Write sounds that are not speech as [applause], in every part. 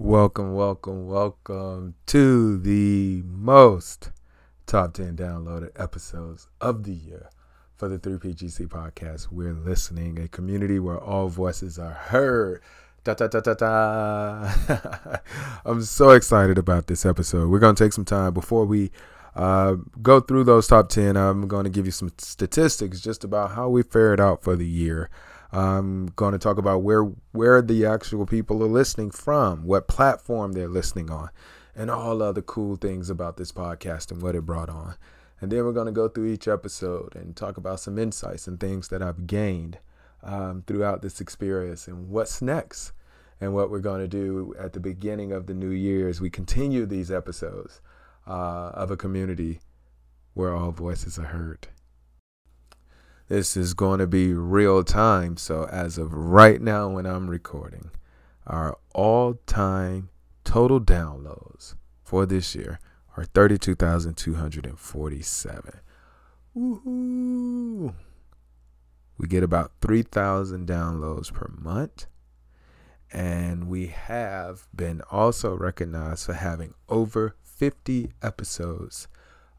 Welcome, welcome, welcome to the most top 10 downloaded episodes of the year for the 3PGC podcast. We're listening, a community where all voices are heard. Da, da, da, da, da. [laughs] I'm so excited about this episode. We're going to take some time before we uh, go through those top 10. I'm going to give you some statistics just about how we fared out for the year. I'm going to talk about where where the actual people are listening from, what platform they're listening on, and all other cool things about this podcast and what it brought on. And then we're going to go through each episode and talk about some insights and things that I've gained um, throughout this experience and what's next. And what we're going to do at the beginning of the new year as we continue these episodes uh, of a community where all voices are heard. This is going to be real time. So, as of right now, when I'm recording, our all time total downloads for this year are 32,247. Woohoo! We get about 3,000 downloads per month. And we have been also recognized for having over 50 episodes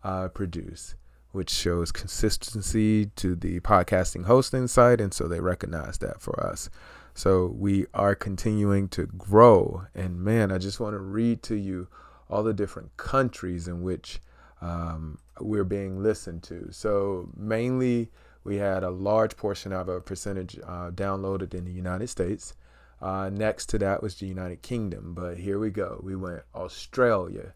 uh, produced which shows consistency to the podcasting hosting site. And so they recognize that for us. So we are continuing to grow. And man, I just want to read to you all the different countries in which um, we're being listened to. So mainly, we had a large portion of a percentage uh, downloaded in the United States. Uh, next to that was the United Kingdom. But here we go. We went Australia,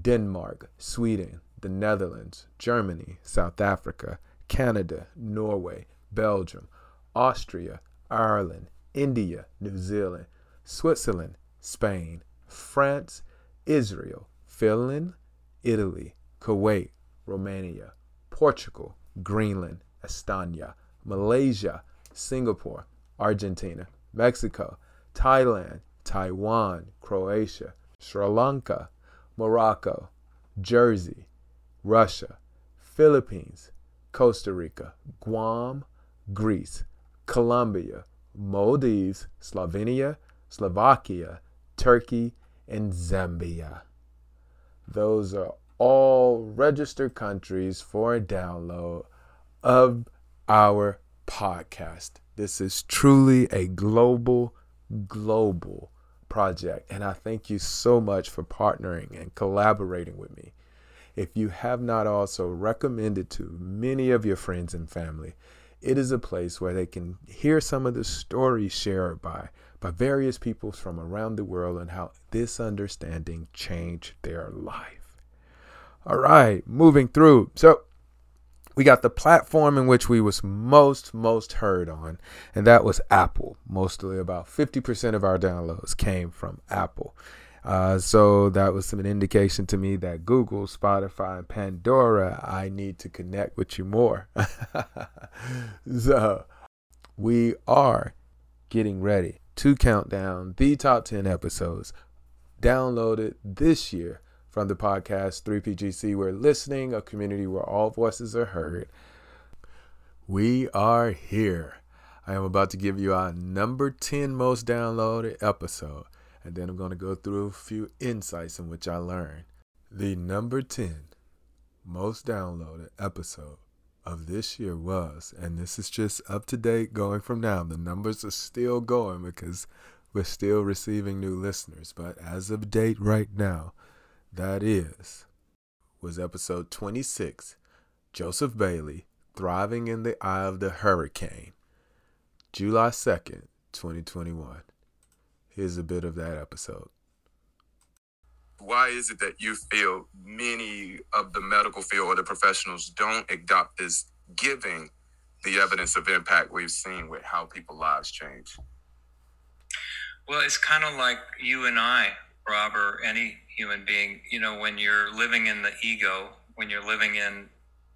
Denmark, Sweden, the Netherlands, Germany, South Africa, Canada, Norway, Belgium, Austria, Ireland, India, New Zealand, Switzerland, Spain, France, Israel, Finland, Italy, Kuwait, Romania, Portugal, Greenland, Estonia, Malaysia, Singapore, Argentina, Mexico, Thailand, Taiwan, Croatia, Sri Lanka, Morocco, Jersey, Russia, Philippines, Costa Rica, Guam, Greece, Colombia, Maldives, Slovenia, Slovakia, Turkey, and Zambia. Those are all registered countries for a download of our podcast. This is truly a global, global project. And I thank you so much for partnering and collaborating with me if you have not also recommended to many of your friends and family, it is a place where they can hear some of the stories shared by by various people from around the world and how this understanding changed their life. All right, moving through. So we got the platform in which we was most most heard on and that was apple mostly about 50% of our downloads came from apple uh, so that was an indication to me that Google, Spotify, and Pandora, I need to connect with you more. [laughs] so we are getting ready to count down the top 10 episodes downloaded this year from the podcast 3PGC. We're listening, a community where all voices are heard. We are here. I am about to give you our number 10 most downloaded episode and then I'm going to go through a few insights in which I learned. The number 10 most downloaded episode of this year was, and this is just up to date going from now, the numbers are still going because we're still receiving new listeners, but as of date right now, that is, was episode 26 Joseph Bailey, Thriving in the Eye of the Hurricane, July 2nd, 2021. Here's a bit of that episode. Why is it that you feel many of the medical field or the professionals don't adopt this, giving the evidence of impact we've seen with how people's lives change? Well, it's kind of like you and I, Rob, or any human being. You know, when you're living in the ego, when you're living in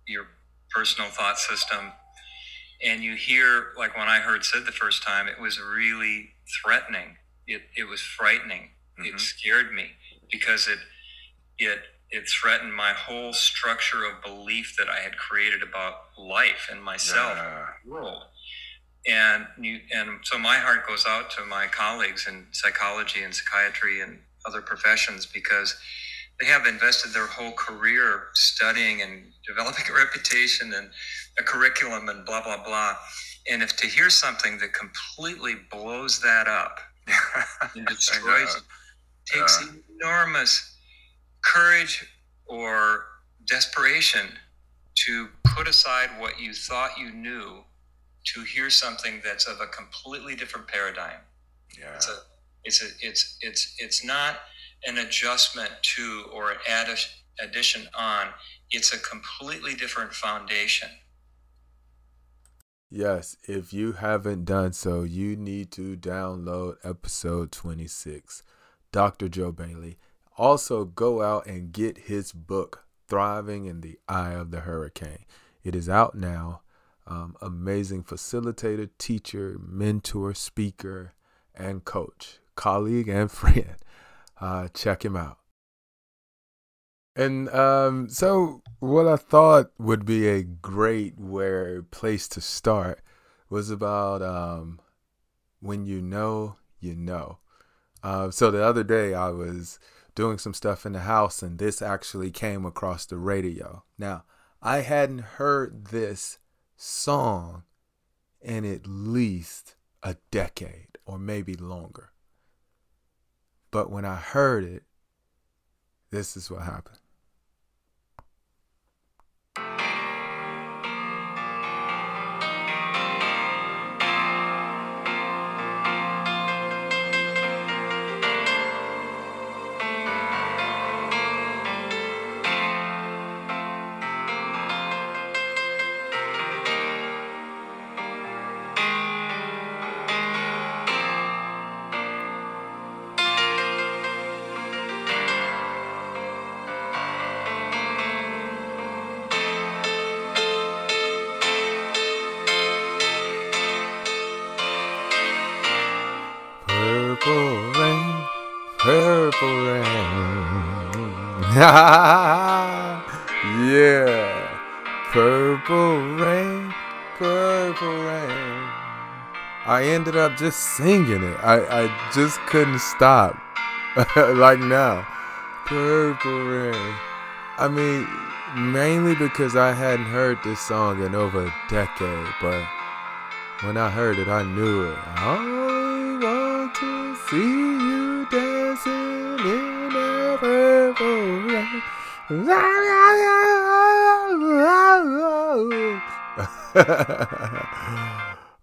your personal thought system, and you hear, like when I heard Sid the first time, it was really threatening. It, it was frightening. Mhm. It scared me because it it it threatened my whole structure of belief that I had created about life and myself Yeah. world. And you, and so my heart goes out to my colleagues in psychology and psychiatry and other professions because they have invested their whole career studying and developing a reputation and a curriculum and blah blah blah. And if to hear something that completely blows that up [laughs] and destroys it, takes enormous courage or desperation to put aside what you thought you knew to hear something that's of a completely different paradigm. Yeah. It's a, it's a, it's it's it's not an adjustment to or an addition on. It's a completely different foundation. Yes, if you haven't done so, you need to download episode 26, Dr. Joe Bailey. Also, go out and get his book, Thriving in the Eye of the Hurricane. It is out now. Um, amazing facilitator, teacher, mentor, speaker, and coach, colleague, and [laughs] friend. Uh, check him out. And um, so, what I thought would be a great where place to start was about um, when you know, you know. Uh, so the other day, I was doing some stuff in the house, and this actually came across the radio. Now, I hadn't heard this song in at least a decade or maybe longer. But when I heard it, this is what happened. Just singing it. I, I just couldn't stop. [laughs] like now. Purple rain. I mean, mainly because I hadn't heard this song in over a decade, but when I heard it, I knew it. I want to see you dancing in the purple [laughs] rain.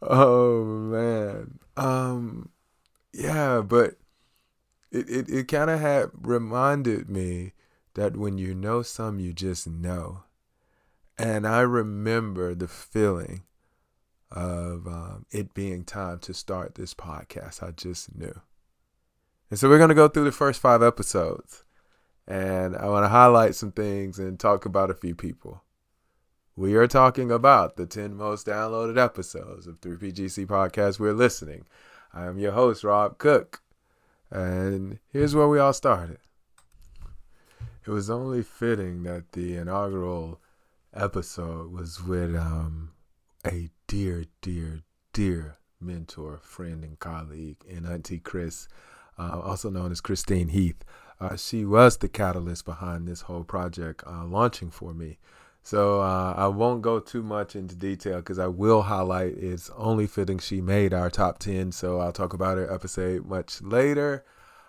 oh man. Um yeah, but it, kind of had reminded me that when you know some, you just know. And I remember the feeling of um, it being time to start this podcast. I just knew. And so we're going to go through the first five episodes. And I want to highlight some things and talk about a few people. We are talking about the 10 most downloaded episodes of 3PGC Podcast we're listening. I am your host, Rob Cook. And here's where we all started. It was only fitting that the inaugural episode was with um, a dear, dear, dear mentor, friend, and colleague in Auntie Chris, uh, also known as Christine Heath. Uh, she was the catalyst behind this whole project uh, launching for me. So uh, I won't go too much into detail because I will highlight it's only fitting she made our top 10. So I'll talk about her episode much later.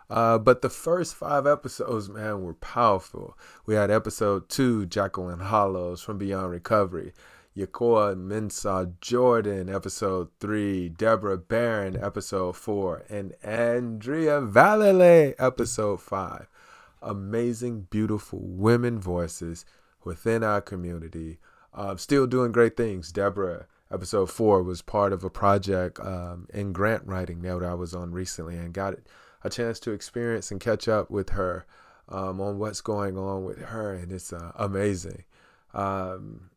Uh, but the first five episodes, man, were powerful. We had episode two, Jacqueline Hollows from Beyond Recovery. Yakoa Mensah Jordan, episode three, Deborah Barron, episode four, and Andrea Valele, episode five. Amazing, beautiful women voices within our community. Uh, still doing great things. Deborah, episode four was part of a project um, in grant writing that I was on recently and got a chance to experience and catch up with her um, on what's going on with her, and it's uh, amazing. Um,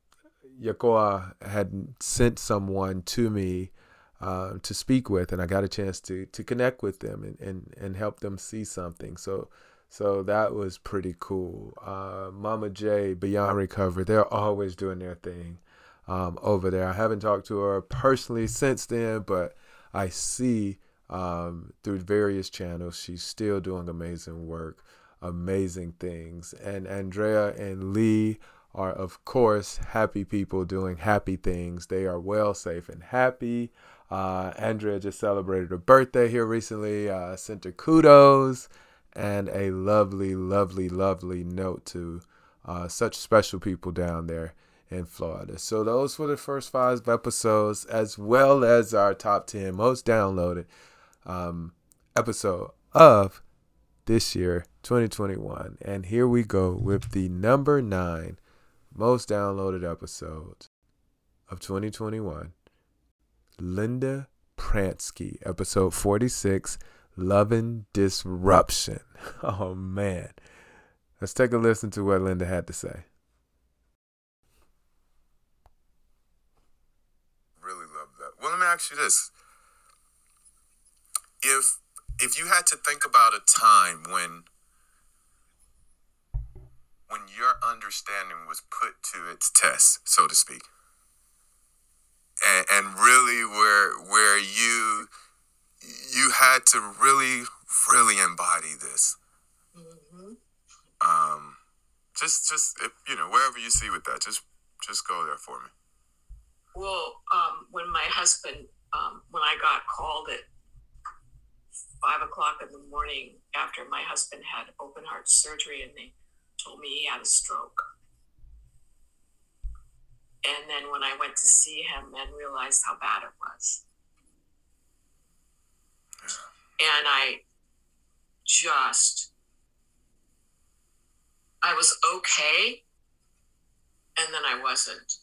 Yakoa had sent someone to me uh, to speak with, and I got a chance to to connect with them and, and, and help them see something. So so that was pretty cool. Uh, Mama J, Beyond Recovery, they're always doing their thing um, over there. I haven't talked to her personally since then, but I see um, through various channels she's still doing amazing work, amazing things. And Andrea and Lee are, of course, happy people doing happy things. They are well, safe, and happy. Uh, Andrea just celebrated her birthday here recently. Uh, sent her kudos and a lovely, lovely, lovely note to uh, such special people down there in Florida. So those were the first five episodes, as well as our top ten most downloaded um, episode of this year, 2021. And here we go with the number nine most downloaded episodes of 2021. Linda Pransky, episode 46, Loving Disruption. [laughs] Oh man. Let's take a listen to what Linda had to say. Really love that. Well, let me ask you this. If if you had to think about a time when when your understanding was put to its test, so to speak, and, and really where where you you had to really really embody this. Mm-hmm. Um, just just if, you know wherever you see with that, just just go there for me. Well, um, when my husband, um, when I got called at five o'clock in the morning after my husband had open heart surgery, and they told me he had a stroke. And then when I went to see him and realized how bad it was. And I just, I was okay. And then I wasn't.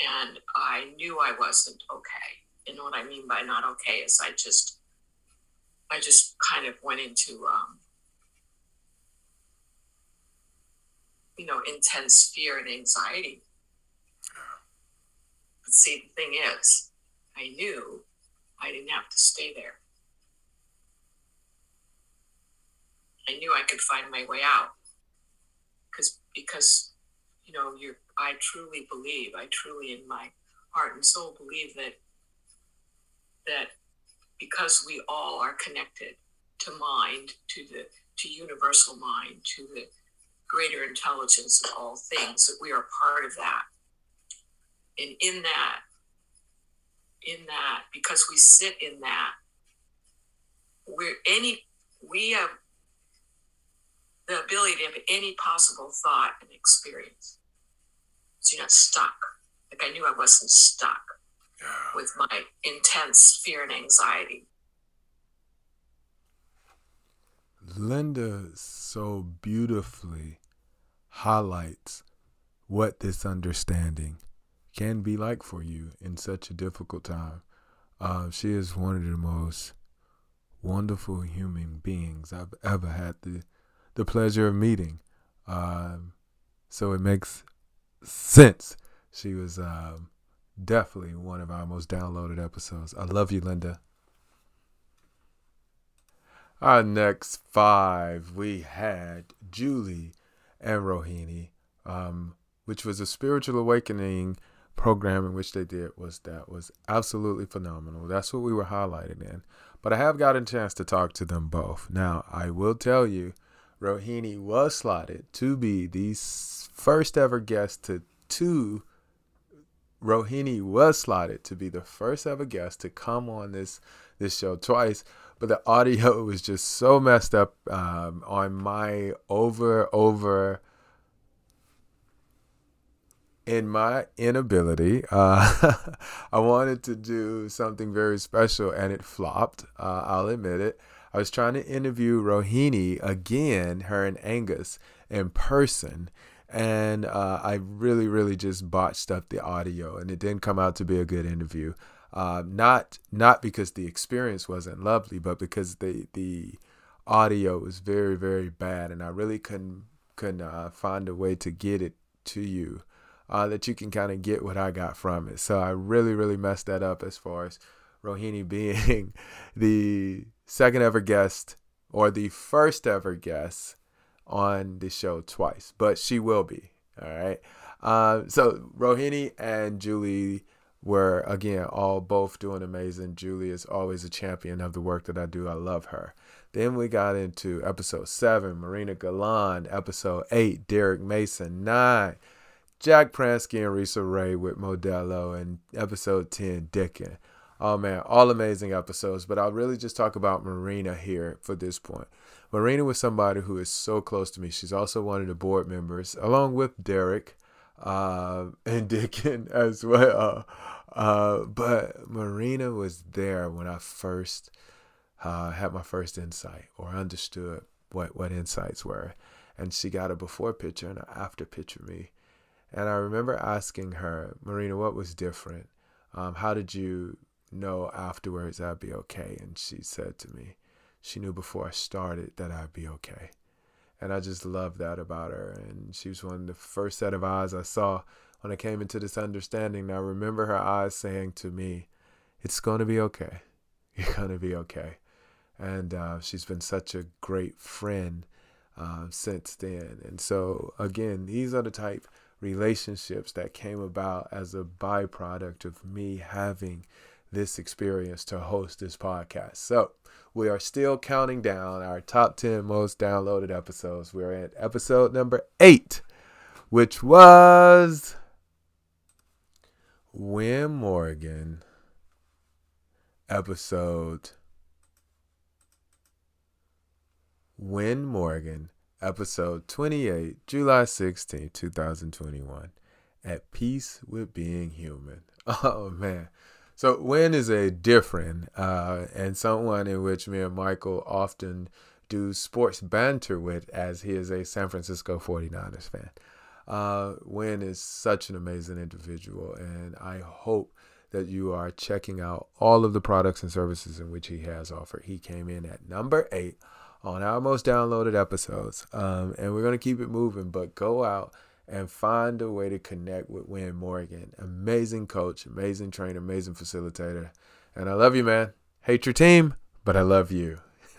And I knew I wasn't okay. And what I mean by not okay is I just, I just kind of went into, um, you know, intense fear and anxiety. But see, the thing is, I knew I didn't have to stay there. I knew I could find my way out. Because, because, you know, you I truly believe, I truly in my heart and soul believe that, that because we all are connected to mind, to the, to universal mind, to the greater intelligence of all things, that we are part of that. And in that, in that, because we sit in that, we're any we have the ability to have any possible thought and experience. So you're not stuck. Like I knew I wasn't stuck yeah. with my intense fear and anxiety. Linda so beautifully highlights what this understanding can be like for you in such a difficult time. Uh, she is one of the most wonderful human beings I've ever had the the pleasure of meeting. Um, so it makes sense. She was um, definitely one of our most downloaded episodes. I love you, Linda. Our next five, we had Julie and Rohini, um, which was a spiritual awakening program in which they did was that was absolutely phenomenal. That's what we were highlighting in. But I have gotten a chance to talk to them both. Now, I will tell you, Rohini was slotted to be the first ever guest to two. Rohini was slotted to be the first ever guest to come on this this show twice but the audio [laughs] was just so messed up um, on my over over in my inability uh, [laughs] i wanted to do something very special and it flopped uh, i'll admit it i was trying to interview rohini again her and angus in person and uh, I really, really just botched up the audio, and it didn't come out to be a good interview. Uh, not not because the experience wasn't lovely, but because the the audio was very, very bad, and I really couldn't couldn't uh, find a way to get it to you uh, that you can kind of get what I got from it. So I really, really messed that up as far as Rohini [laughs] being the second ever guest or the first ever guest on the show twice, but she will be. All right. Uh, so Rohini and Julie were again all both doing amazing. Julie is always a champion of the work that I do. I love her. Then we got into episode seven, Marina Galan. Episode eight, Derek Mason. Nine, Jack Pransky and Risa Ray with Modelo. And episode 10, Dickin. Oh man, all amazing episodes. But I'll really just talk about Marina here for this point. Marina was somebody who is so close to me. She's also one of the board members, along with Derek uh, and [laughs] Dickin as well. Uh, but Marina was there when I first uh, had my first insight or understood what, what insights were. And she got a before picture and an after picture of me. And I remember asking her, Marina, what was different? Um, how did you know afterwards I'd be okay? And she said to me, she knew before I started that I'd be okay. And I just loved that about her. And she was one of the first set of eyes I saw when I came into this understanding. Now, I remember her eyes saying to me, It's going to be okay. [laughs] You're going to be okay and uh, she's been such a great friend uh, since then. And so, again, these are the type relationships that came about as a byproduct of me having this experience to host this podcast. So, we are still counting down our top 10 most downloaded episodes. We're at episode number eight, which was Win Morgan, episode Win Morgan, episode 28, July 16, 2021. At Peace with Being Human. [laughs] Oh, man. So, Win is a different uh, and someone in which me and Michael often do sports banter with, as he is a San Francisco 49ers fan. Uh, Win is such an amazing individual, and I hope that you are checking out all of the products and services in which he has offered. He came in at number eight on our most downloaded episodes. Um, and we're going to keep it moving, but go out and find a way to connect with Win Morgan. Amazing coach, amazing trainer, amazing facilitator. And I love you, man. Hate your team, but I love you. [laughs]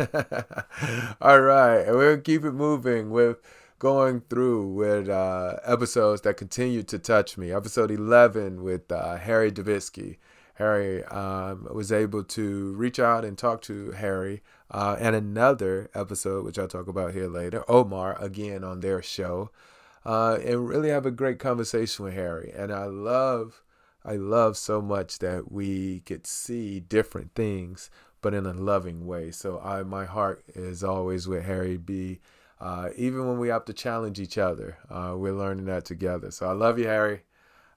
All right. And to keep it moving with going through with uh, episodes that continue to touch me. Episode 11 with uh, Harry Davitsky. Harry um, was able to reach out and talk to Harry uh, and another episode, which I'll talk about here later, Omar again on their show, uh, and really have a great conversation with Harry. And I love, I love so much that we could see different things, but in a loving way. So I, my heart is always with Harry B. Uh, even when we have to challenge each other, uh, we're learning that together. So I love you, Harry.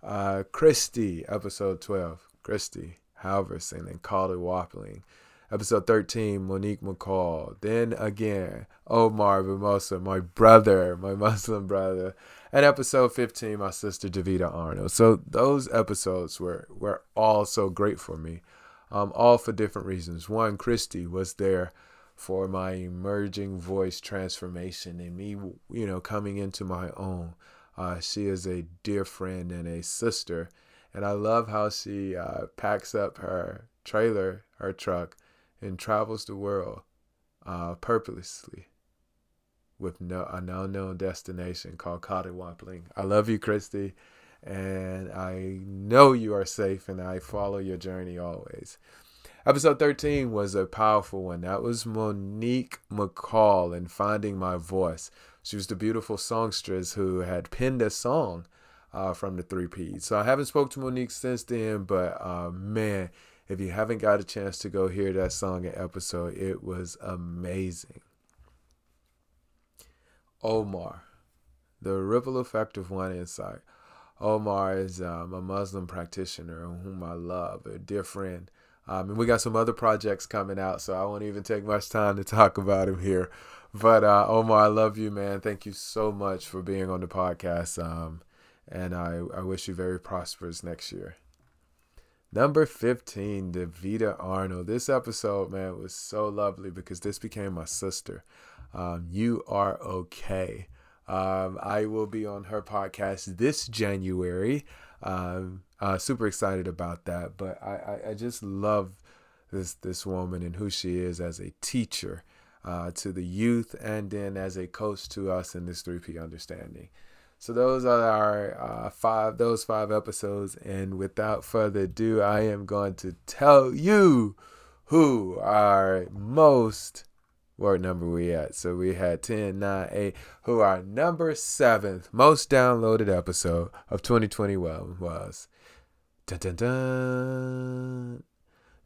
Uh, Christy, episode 12. Christy Halverson and Calder Wappling. Episode 13, Monique McCall. Then again, Omar Mimosa, my brother, my [laughs] Muslim brother. And episode 15, my sister Davida Arnold. So those episodes were, were all so great for me, um, all for different reasons. One, Christy was there for my emerging voice transformation and me, you know, coming into my own. Uh, she is a dear friend and a sister. And I love how she uh, packs up her trailer, her truck, and travels the world uh, purposely with no, an unknown destination called Cottawampling. I love you, Christy, and I know you are safe, and I follow your journey always. Episode 13 was a powerful one. That was Monique McCall and Finding My Voice. She was the beautiful songstress who had penned a song uh, from the three P's. So I haven't spoke to Monique since then, but uh, man, if you haven't got a chance to go hear that song and episode, it was amazing. Omar, the ripple effect of one insight. Omar is um, a Muslim practitioner whom I love, a dear friend. Um, and we got some other projects coming out, so I won't even take much time to talk about him here. but uh, Omar, I love you, man. Thank you so much for being on the podcast. Um, and I, I wish you very prosperous next year. Number 15, Davita Arnold. This episode, man, was so lovely because this became my sister. Um, you are okay. Um, I will be on her podcast this January. Um, uh, super excited about that. But I, I, I, just love this this woman and who she is as a teacher uh, to the youth and then as a coach to us in this 3P understanding. So those are our uh, five those five episodes, and without further ado, I am going to tell you who our most what number we at. So we had 10, 9, 8, who our number seventh most downloaded episode of 2021 was dun, dun, dun,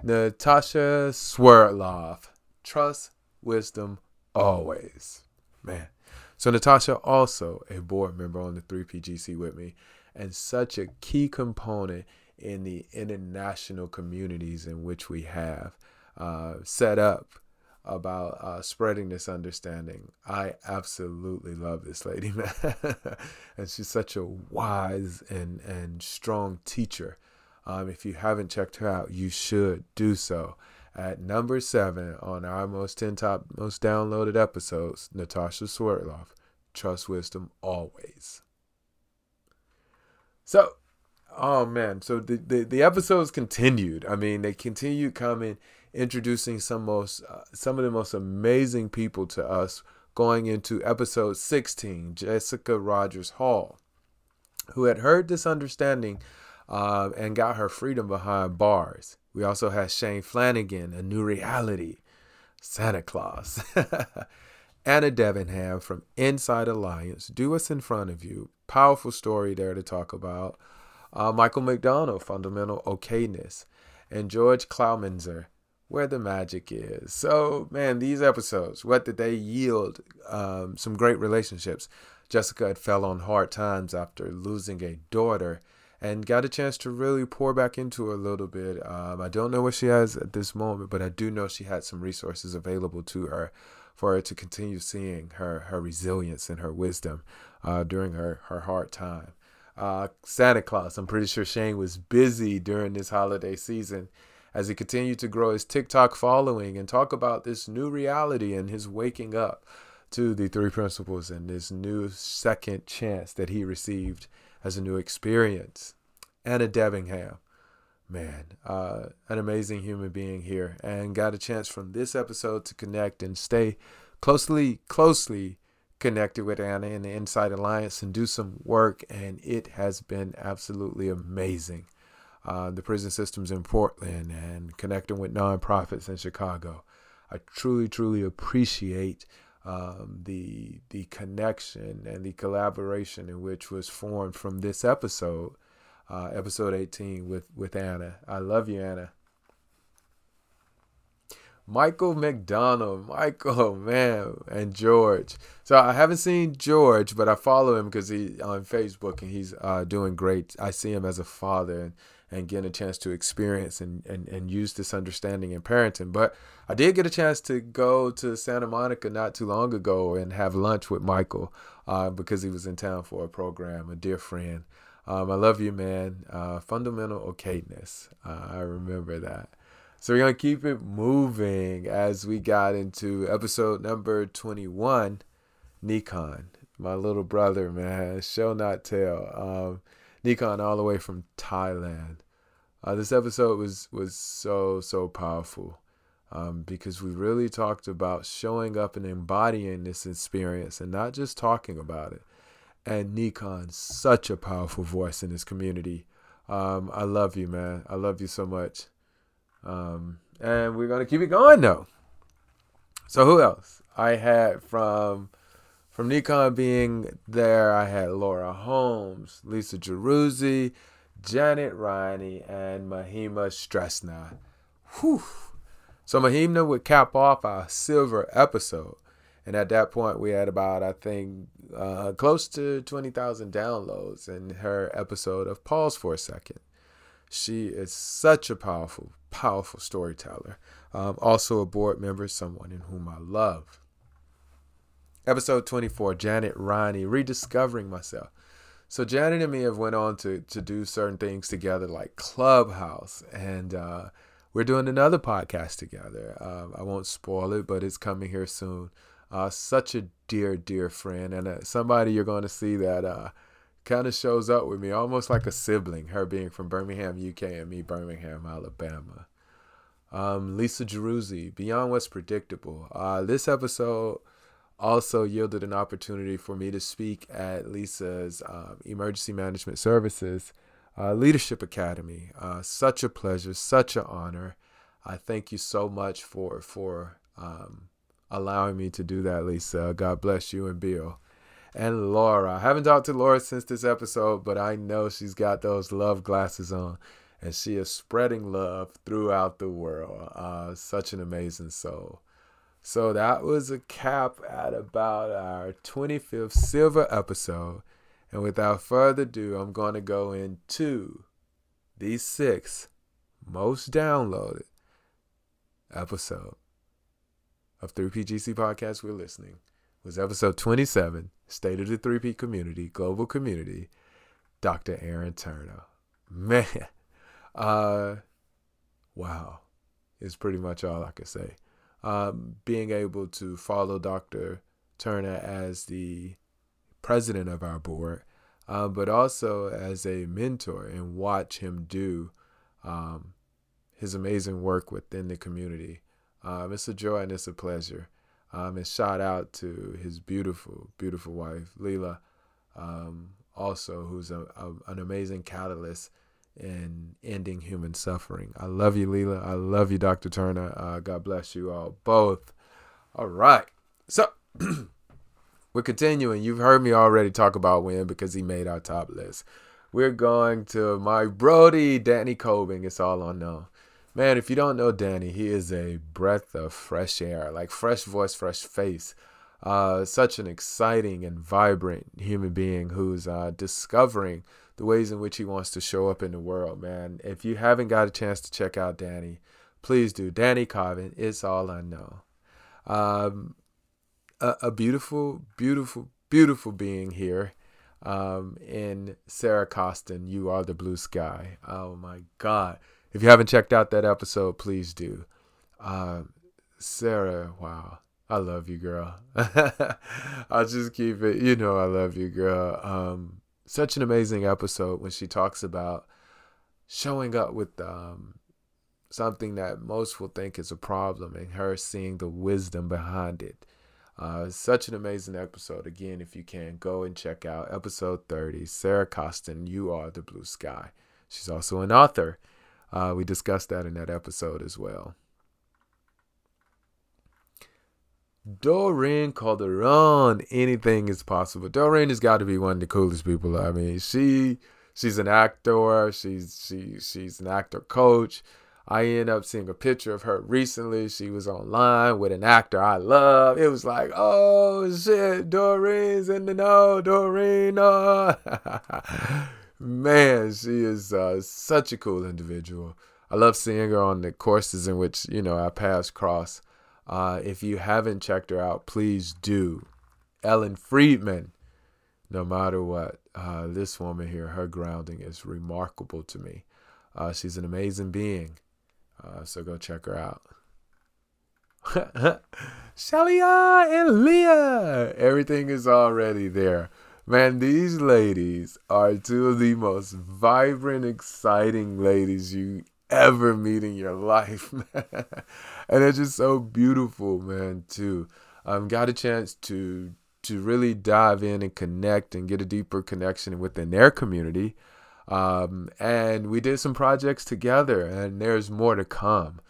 Natasha Swerdloff. Trust wisdom always. Man. So Natasha also a board member on the 3PGC with me and such a key component in the international communities in which we have uh, set up about uh, spreading this understanding. I absolutely love this lady, [laughs] man. and she's such a wise and, and strong teacher. Um, if you haven't checked her out, you should do so at number seven on our most 10 top most downloaded episodes, Natasha Swerdloff, Trust Wisdom Always. So, oh man, so the, the, the episodes continued. I mean, they continued coming, introducing some most uh, some of the most amazing people to us. Going into episode 16, Jessica Rogers Hall, who had heard this understanding uh, and got her freedom behind bars. We also had Shane Flanagan, A New Reality, Santa Claus. [laughs] Anna Devingham from Insight Alliance, Do What's in Front of You. Powerful story there to talk about. Uh, Michael McDonald, Fundamental Okayness. And George Klaumenzer, Where the Magic Is. So, man, these episodes, what did they yield? Um, some great relationships. Jessica had fell on hard times after losing a daughter and got a chance to really pour back into her a little bit. Um, I don't know what she has at this moment, but I do know she had some resources available to her for her to continue seeing her her resilience and her wisdom uh, during her her hard time. Uh, Santa Claus, I'm pretty sure Shane was busy during this holiday season as he continued to grow his TikTok following and talk about this new reality and his waking up to the three principles and this new second chance that he received as a new experience. Anna Devingham, man, uh, an amazing human being here, and got a chance from this episode to connect and stay closely, closely connected with Anna in the Insight Alliance and do some work, and it has been absolutely amazing. Uh, the prison systems in Portland and connecting with nonprofits in Chicago. I truly, truly appreciate um, the the connection and the collaboration in which was formed from this episode, uh, episode 18 with with Anna. I love you, Anna. Michael McDonald, Michael, [laughs] man, and George. So I haven't seen George, but I follow him because he on Facebook and he's uh, doing great. I see him as a father and and getting a chance to experience and, and, and use this understanding in parenting. But I did get a chance to go to Santa Monica not too long ago and have lunch with Michael uh, because he was in town for a program, a dear friend. Um, I love you, man. Uh, fundamental okayness. Uh, I remember that. So we're going to keep it moving as we got into episode number 21 Nikon, my little brother, man. Shall not tell. Um, Nikon all the way from Thailand. Uh, this episode was was so so powerful um, because we really talked about showing up and embodying this experience and not just talking about it. And Nikon, such a powerful voice in this community. Um, I love you, man. I love you so much. Um, and we're gonna keep it going though. So who else? I had from from Nikon being there, I had Laura Holmes, Lisa Jeruzzi, Janet Riney, and Mahima Stresna. Whew. So Mahima would cap off our silver episode. And at that point, we had about, I think, uh, close to 20,000 downloads in her episode of Pause for a Second. She is such a powerful, powerful storyteller. Um, also a board member, someone in whom I love. Episode 24, Janet Riney, Rediscovering Myself. So Janet and me have went on to to do certain things together, like Clubhouse, and uh, we're doing another podcast together. Uh, I won't spoil it, but it's coming here soon. Uh, such a dear, dear friend, and uh, somebody you're going to see that uh, kind of shows up with me, almost like a sibling. Her being from Birmingham, UK, and me, Birmingham, Alabama. Um, Lisa Jeruzzi, Beyond What's Predictable. Uh, this episode also yielded an opportunity for me to speak at Lisa's um, Emergency Management Services uh, Leadership Academy. Uh, such a pleasure, such an honor. I thank you so much for for um, allowing me to do that, Lisa. God bless you and Bill. And Laura. I haven't talked to Laura since this episode, but I know she's got those love glasses on and she is spreading love throughout the world. Uh, such an amazing soul. So that was a cap at about our 25th silver episode. And without further ado, I'm going to go into the six most downloaded episode of 3PGC Podcast we're listening was episode 27, State of the 3P Community, Global Community, Dr. Aaron Turner. Man, [laughs] uh, wow, is pretty much all I could say um, being able to follow Dr. Turner as the president of our board, uh, but also as a mentor and watch him do um, his amazing work within the community. Um, it's a joy and it's a pleasure. Um, and shout out to his beautiful, beautiful wife, Leela, um, also, who's a, a, an amazing catalyst in ending human suffering. I love you, Leela. I love you, Dr. Turner. Uh, God bless you all both. All right. So [clears throat] we're continuing. You've heard me already talk about Win because he made our top list. We're going to my Brody, Danny Cobing. It's all unknown. Man, if you don't know Danny, he is a breath of fresh air, like fresh voice, fresh face. Uh, such an exciting and vibrant human being who's uh, discovering the ways in which he wants to show up in the world, man. If you haven't got a chance to check out Danny, please do. Danny Carvin, It's All I Know. Um, a, a, beautiful, beautiful, beautiful being here um, in Sarah Costin, You Are the Blue Sky. Oh my God. If you haven't checked out that episode, please do. Um, Sarah, wow. I love you, girl. [laughs] I'll just keep it. You know, I love you, girl. Um, such an amazing episode when she talks about showing up with um, something that most will think is a problem and her seeing the wisdom behind it. Uh, such an amazing episode. Again, if you can, go and check out episode 30. Sarah Costin, You Are the Blue Sky. She's also an author. Uh, we discussed that in that episode as well. Doreen Calderon, anything is possible. Doreen has got to be one of the coolest people. I mean, she she's an actor. She's she she's an actor coach. I end up seeing a picture of her recently. She was online with an actor I love. It was like, oh shit, Doreen's in the know. Doreen, oh. [laughs] man, she is uh, such a cool individual. I love seeing her on the courses in which you know our paths cross. Uh, if you haven't checked her out, please do. Ellen Friedman, no matter what, uh, this woman here, her grounding is remarkable to me. Uh, she's an amazing being. Uh, so go check her out. [laughs] Shalia and Leah, everything is already there. Man, these ladies are two of the most vibrant, exciting ladies you ever meet in your life, [laughs] man. and it's just so beautiful, man, too. Um, got a chance to to really dive in and connect and get a deeper connection within their community. Um, and we did some projects together, and there's more to come.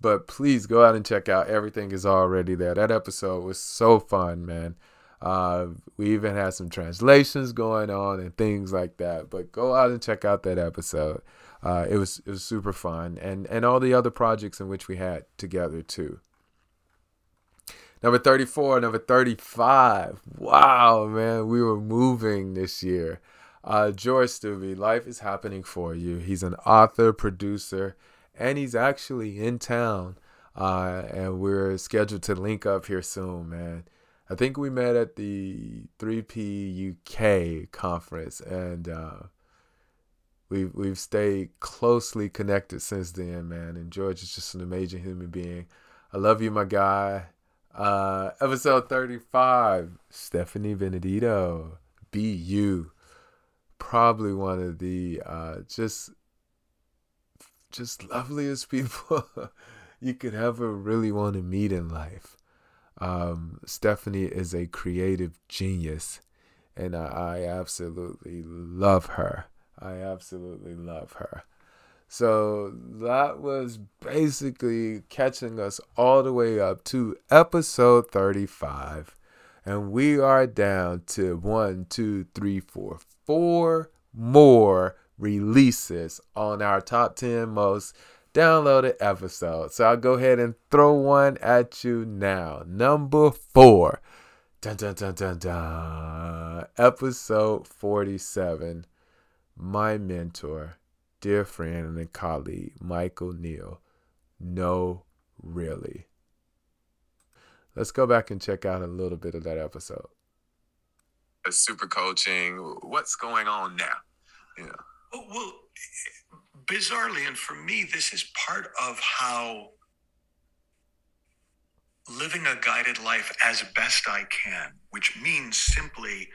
But please go out and check out. Everything is already there. That episode was so fun, man. Uh, we even had some translations going on and things like that. But go out and check out that episode uh, it was it was super fun, and and all the other projects in which we had together too. Number 34, number 35. Wow, man, we were moving this year. Uh, George Stubbe, Life is Happening for You. He's an author, producer, and he's actually in town. Uh, and we're scheduled to link up here soon, man. I think we met at the 3P UK conference, and uh, we've we've stayed closely connected since then, man. And George is just an amazing human being. I love you, my guy. Uh, episode 35, Stephanie Benedito, be you. Probably one of the uh, just just loveliest people [laughs] you could ever really want to meet in life. Um, Stephanie is a creative genius, and I, I absolutely love her. I absolutely love her. So that was basically catching us all the way up to episode 35. And we are down to one, two, three, four, four more releases on our top 10 most downloaded episodes. So I'll go ahead and throw one at you now. Number four. Dun, dun, dun, dun, dun. Episode 47. My mentor, dear friend and colleague, Michael Neill. No, really. Let's go back and check out a little bit of that episode. Super coaching. What's going on now? Yeah. Oh, well, bizarrely, and for me, this is part of how living a guided life as best I can, which means simply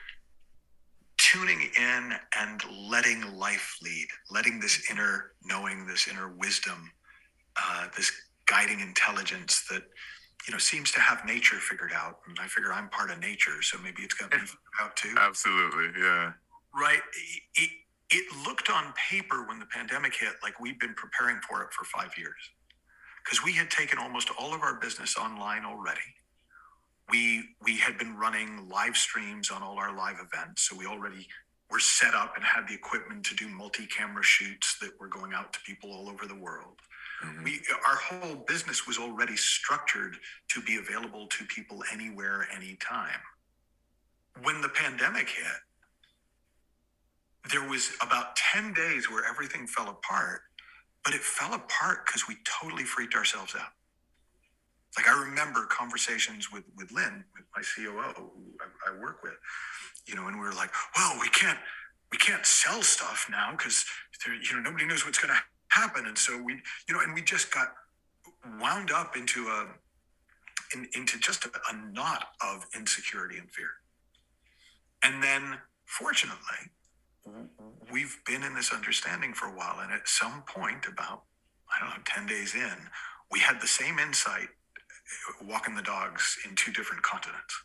tuning in and letting life lead, letting this inner knowing, this inner wisdom, uh, this guiding intelligence that you know seems to have nature figured out. And I figure I'm part of nature, so maybe it's got me [laughs] figured out too. Absolutely, yeah. Right. It, it looked on paper when the pandemic hit like we'd been preparing for it for five years because we had taken almost all of our business online already we we had been running live streams on all our live events so we already were set up and had the equipment to do multi-camera shoots that were going out to people all over the world mm-hmm. we our whole business was already structured to be available to people anywhere anytime when the pandemic hit there was about 10 days where everything fell apart, but it fell apart because we totally freaked ourselves out. Like I remember conversations with, with Lynn, with my COO who I, I work with, you know, and we were like, well, we can't, we can't sell stuff now because you know, nobody knows what's going to happen. And so we, you know, and we just got wound up into a, in, into just a, a knot of insecurity and fear. And then fortunately, we've been in this understanding for a while. And at some point, about, I don't know, 10 days in, we had the same insight walking the dogs in two different continents.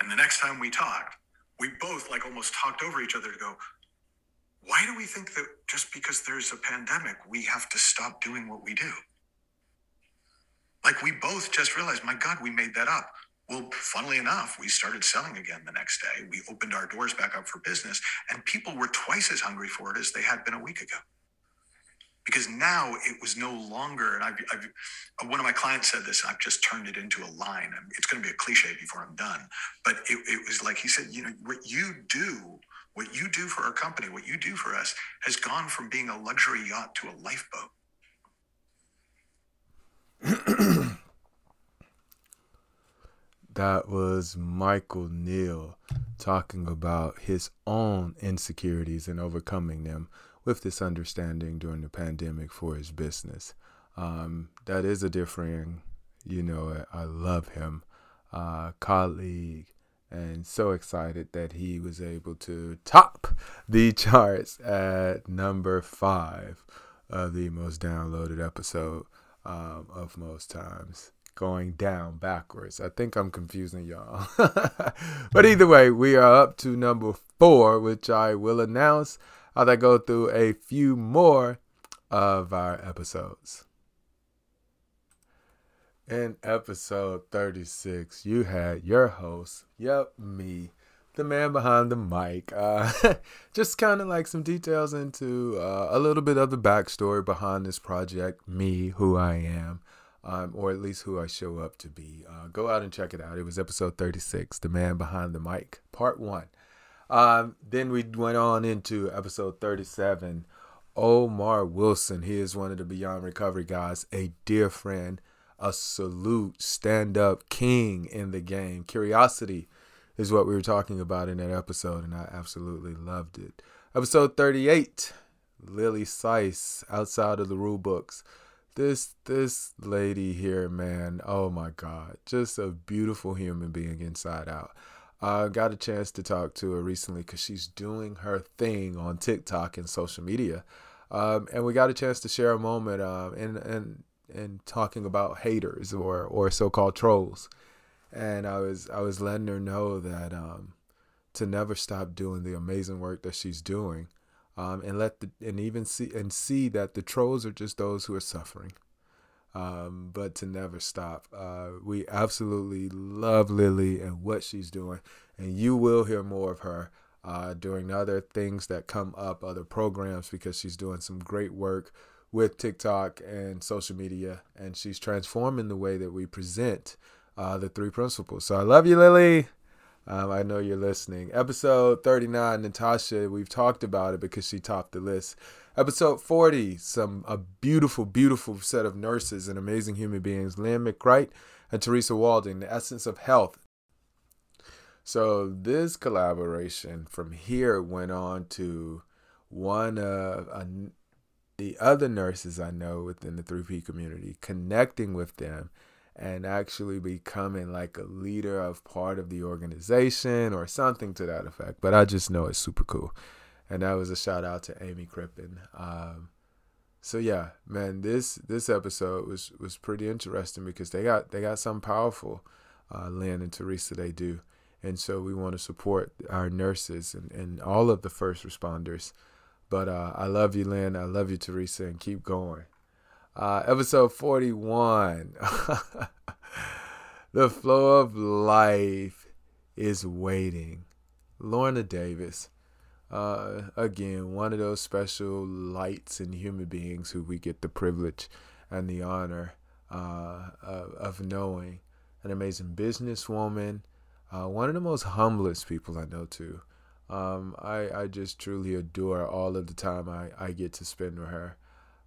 And the next time we talked, we both like almost talked over each other to go, why do we think that just because there's a pandemic, we have to stop doing what we do? Like we both just realized, my God, we made that up. Well, funnily enough, we started selling again the next day. We opened our doors back up for business, and people were twice as hungry for it as they had been a week ago. Because now it was no longer, and I've, I've one of my clients said this, I've just turned it into a line. It's going to be a cliche before I'm done. But it, it was like he said, you know, what you do, what you do for our company, what you do for us has gone from being a luxury yacht to a lifeboat. [clears throat] that was Michael Neill talking about his own insecurities and overcoming them with this understanding during the pandemic for his business. Um, that is a differing, you know, I love him, uh, colleague, and so excited that he was able to top the charts at number five of the most downloaded episode um, of most times going down backwards. I think I'm confusing y'all. [laughs] but either way, we are up to number four, which I will announce I'll go through a few more of our episodes. In episode 36, you had your host, yep, me, the man behind the mic. Uh, [laughs] just kind of like some details into uh, a little bit of the backstory behind this project, me, who I am, um, or at least who I show up to be. Uh, go out and check it out. It was episode 36, The Man Behind the Mic, Part 1. Uh, then we went on into episode 37. Omar Wilson, he is one of the Beyond Recovery guys, a dear friend, a salute, stand up king in the game. Curiosity is what we were talking about in that episode, and I absolutely loved it. Episode 38, Lily Sice, outside of the rule books. This this lady here, man, oh my God, just a beautiful human being inside out. I got a chance to talk to her recently because she's doing her thing on TikTok and social media. Um, and we got a chance to share a moment um, and, and, and talking about haters or, or so-called trolls. And I was, I was letting her know that um, to never stop doing the amazing work that she's doing um, and let the, and even see and see that the trolls are just those who are suffering um, but to never stop. Uh, we absolutely love Lily and what she's doing, and you will hear more of her uh, during other things that come up, other programs, because she's doing some great work with TikTok and social media, and she's transforming the way that we present uh, the three principles. So I love you, Lily. Um, I know you're listening. Episode 39, Natasha, we've talked about it because she topped the list. Episode 40, some a beautiful, beautiful set of nurses and amazing human beings, Lynn McCreight and Teresa Walding, the essence of health. So this collaboration from here went on to one of uh, the other nurses I know within the 3P community, connecting with them and actually becoming like a leader of part of the organization or something to that effect. But I just know it's super cool and that was a shout out to Amy Crippen. Um, so yeah, man, this this episode was was pretty interesting because they got they got something powerful, uh, Lynn and Teresa they do, and so we want to support our nurses and, and all of the first responders. But uh, I love you, Lynn. I love you, Teresa, and keep going. Uh, episode forty one. [laughs] the flow of life is waiting. Lorna Davis uh, again, one of those special lights in human beings who we get the privilege and the honor uh, of, of, knowing. An amazing businesswoman, uh, one of the most humblest people I know too. Um, I, I just truly adore all of the time I, I get to spend with her.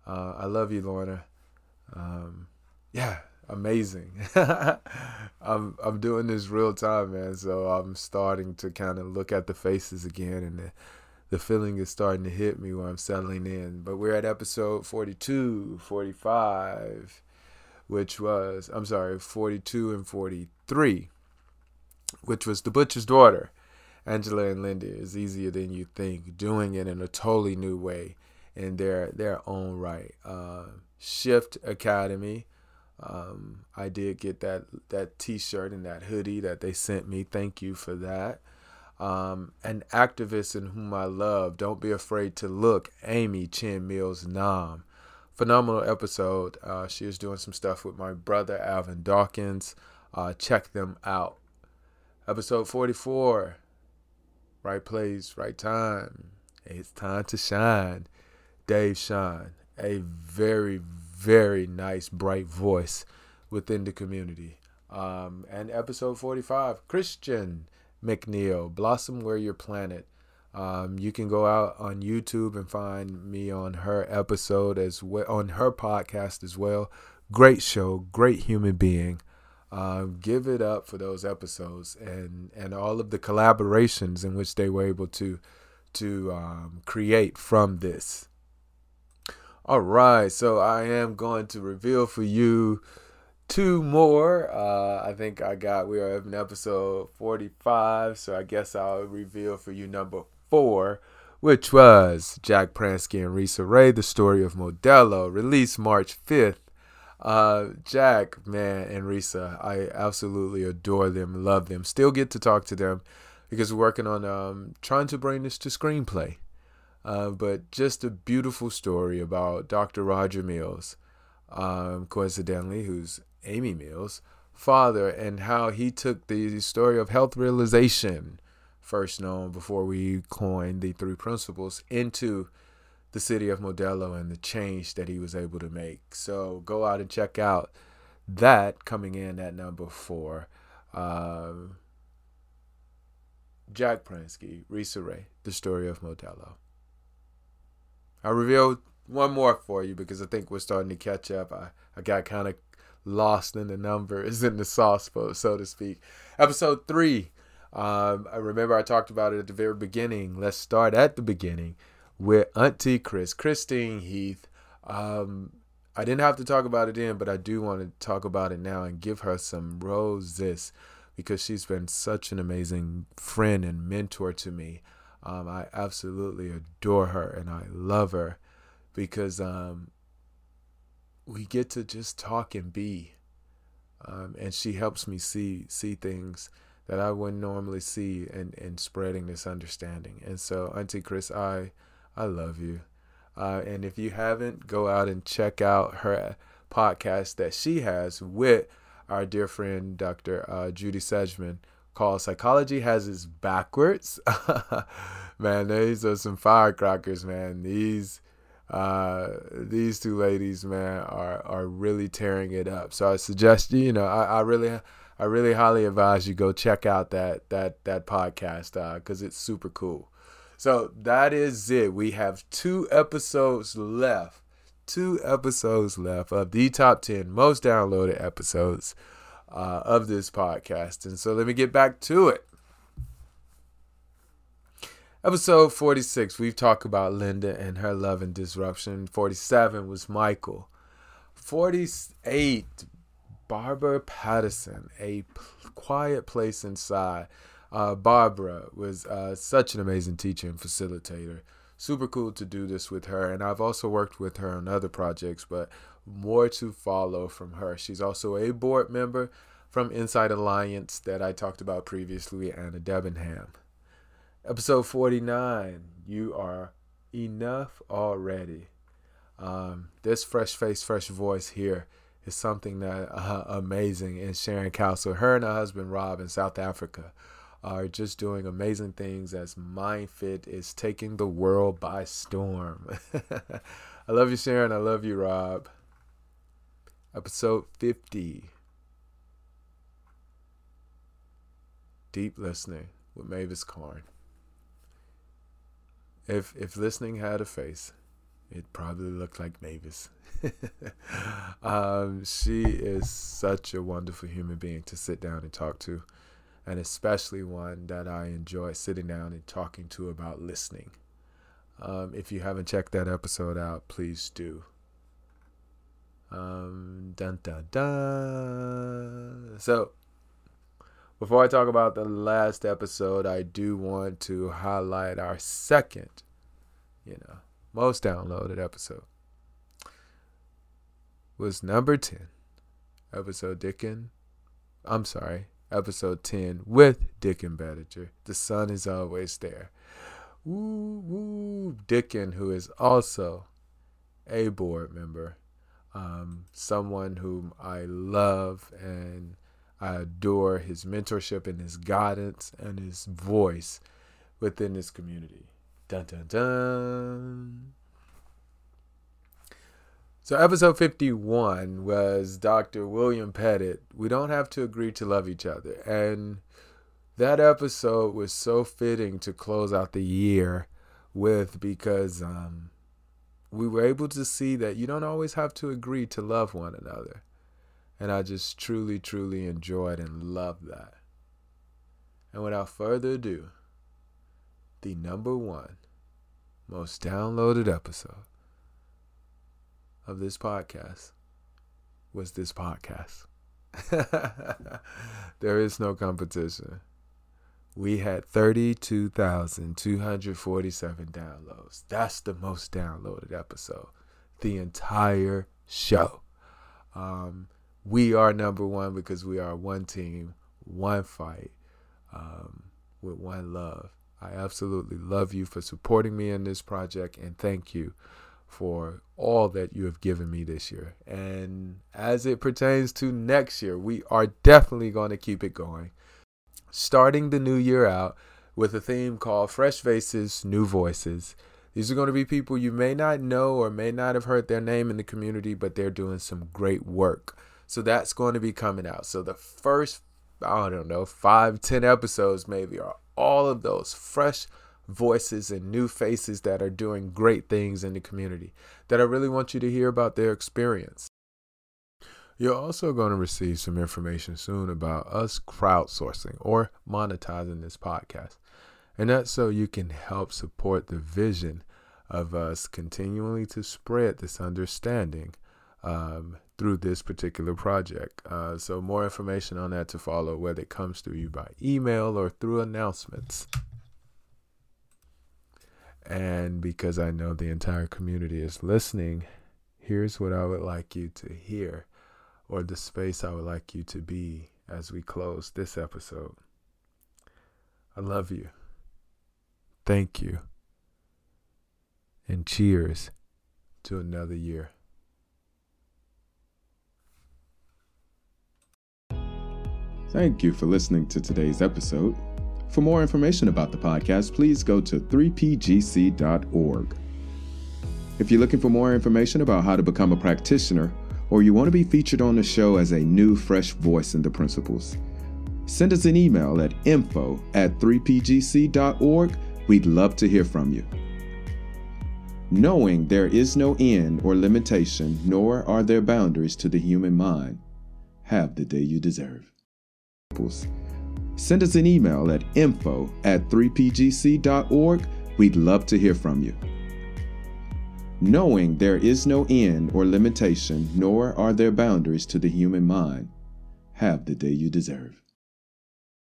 Uh, I love you, Lorna. Um, yeah, amazing. [laughs] I'm I'm doing this real time, man. So I'm starting to kind of look at the faces again, and the, the feeling is starting to hit me where I'm settling in. But we're at episode 42, 45, which was I'm sorry, 42 and 43, which was the butcher's daughter. Angela and Linda is easier than you think, doing it in a totally new way in their their own right. Uh, Shift Academy um, I did get that that T-shirt and that hoodie that they sent me. Thank you for that. Um, an activist in whom I love. Don't be afraid to look. Amy Chin Mills Nam. Phenomenal episode. Uh, she is doing some stuff with my brother Alvin Dawkins. Uh, check them out. Episode 44. Right place, right time. It's time to shine. Dave Shine. A very, very nice, bright voice within the community. Um, and episode 45, Christian McNeil, Blossom Where You're Planted. Um, you can go out on YouTube and find me on her episode as well, on her podcast as well. Great show, great human being. Um, give it up for those episodes and and all of the collaborations in which they were able to to um, create from this. All right, so I am going to reveal for you two more. Uh, I think I got we are in episode forty-five, so I guess I'll reveal for you number four, which was Jack Pransky and Risa Ray, the story of Modello, released March fifth. Uh, Jack, man, and Risa, I absolutely adore them, love them. Still get to talk to them because we're working on um, trying to bring this to screenplay. Uh, but just a beautiful story about Dr. Roger Mills, um, coincidentally, who's Amy Mills' father, and how he took the story of health realization, first known before we coined the three principles, into the city of Modello and the change that he was able to make. So go out and check out that coming in at number four. Um, Jack Pransky, Risa Ray, The Story of Modello. I'll reveal one more for you because I think we're starting to catch up. I, I got kind of lost in the numbers in the sauce, so to speak. Episode three. Um, I remember I talked about it at the very beginning. Let's start at the beginning with Auntie Chris, Christine Heath. Um, I didn't have to talk about it then, but I do want to talk about it now and give her some roses because she's been such an amazing friend and mentor to me. Um, I absolutely adore her and I love her because um, we get to just talk and be. Um, and she helps me see see things that I wouldn't normally see and, and spreading this understanding. And so, Auntie Chris, I I love you. Uh, and if you haven't, go out and check out her podcast that she has with our dear friend Dr. Uh, Judy Sedgeman called Psychology Has Its Backwards. [laughs] man, these are some firecrackers, man. These uh, these two ladies, man, are are really tearing it up. So I suggest you, you know, I, I really I really highly advise you go check out that that that podcast because uh, it's super cool. So that is it. We have two episodes left two episodes left of the top 10 most downloaded episodes uh, of this podcast. And so let me get back to it. Episode 46, we've talked about Linda and her love and disruption. 47 was Michael. 48, Barbara Patterson, A Quiet Place Inside. Uh, Barbara was uh, such an amazing teacher and facilitator super cool to do this with her. And I've also worked with her on other projects, but more to follow from her. She's also a board member from Insight Alliance that I talked about previously, Anna Debenham. Episode 49 You Are Enough Already. Um, this fresh face, fresh voice here is something that uh, amazing. And Sharon Council, her and her husband Rob in South Africa are just doing amazing things as MindFit is taking the world by storm. [laughs] I love you, Sharon. I love you, Rob. Episode 50 Deep Listening with Mavis Karn. If, if listening had a face, it probably looked like Mavis. [laughs] um, she is such a wonderful human being to sit down and talk to and especially one that I enjoy sitting down and talking to about listening. Um, if you haven't checked that episode out, please do. Um, dun dun dun. So, before I talk about the last episode, I do want to highlight our second, you know, most downloaded episode. Was number 10, episode Dickon. I'm sorry, episode 10 with Dickon Bettinger. The sun is always there. Woo, woo. Dickon, who is also a board member, um, someone whom I love and I adore his mentorship and his guidance and his voice within this community. Dun dun dun. So, episode 51 was Dr. William Pettit. We don't have to agree to love each other. And that episode was so fitting to close out the year with because um, we were able to see that you don't always have to agree to love one another. And I just truly, truly enjoyed and loved that. And without further ado, the number one most downloaded episode of this podcast was this podcast. [laughs] there is no competition. We had 32,247 downloads. That's the most downloaded episode. The entire show. Um, we are number one because we are one team, one fight, um, with one love. I absolutely love you for supporting me in this project and thank you for all that you have given me this year. And as it pertains to next year, we are definitely going to keep it going. Starting the new year out with a theme called Fresh Faces, New Voices. These are going to be people you may not know or may not have heard their name in the community, but they're doing some great work. So that's going to be coming out. So the first, I don't know, five, ten episodes maybe are all of those fresh voices and new faces that are doing great things in the community that I really want you to hear about their experience. You're also going to receive some information soon about us crowdsourcing or monetizing this podcast. And that's so you can help support the vision of us continually to spread this understanding um, through this particular project. Uh, so, more information on that to follow, whether it comes to you by email or through announcements. And because I know the entire community is listening, here's what I would like you to hear, or the space I would like you to be as we close this episode. I love you. Thank you. And cheers to another year. Thank you for listening to today's episode. For more information about the podcast, please go to 3pgc.org. If you're looking for more information about how to become a practitioner, or you want to be featured on the show as a new, fresh voice in the principles, send us an email at info at 3pgc.org. We'd love to hear from you. Knowing there is no end or limitation, nor are there boundaries to the human mind, have the day you deserve. Send us an email at info at 3pgc.org. We'd love to hear from you. Knowing there is no end or limitation, nor are there boundaries to the human mind, have the day you deserve.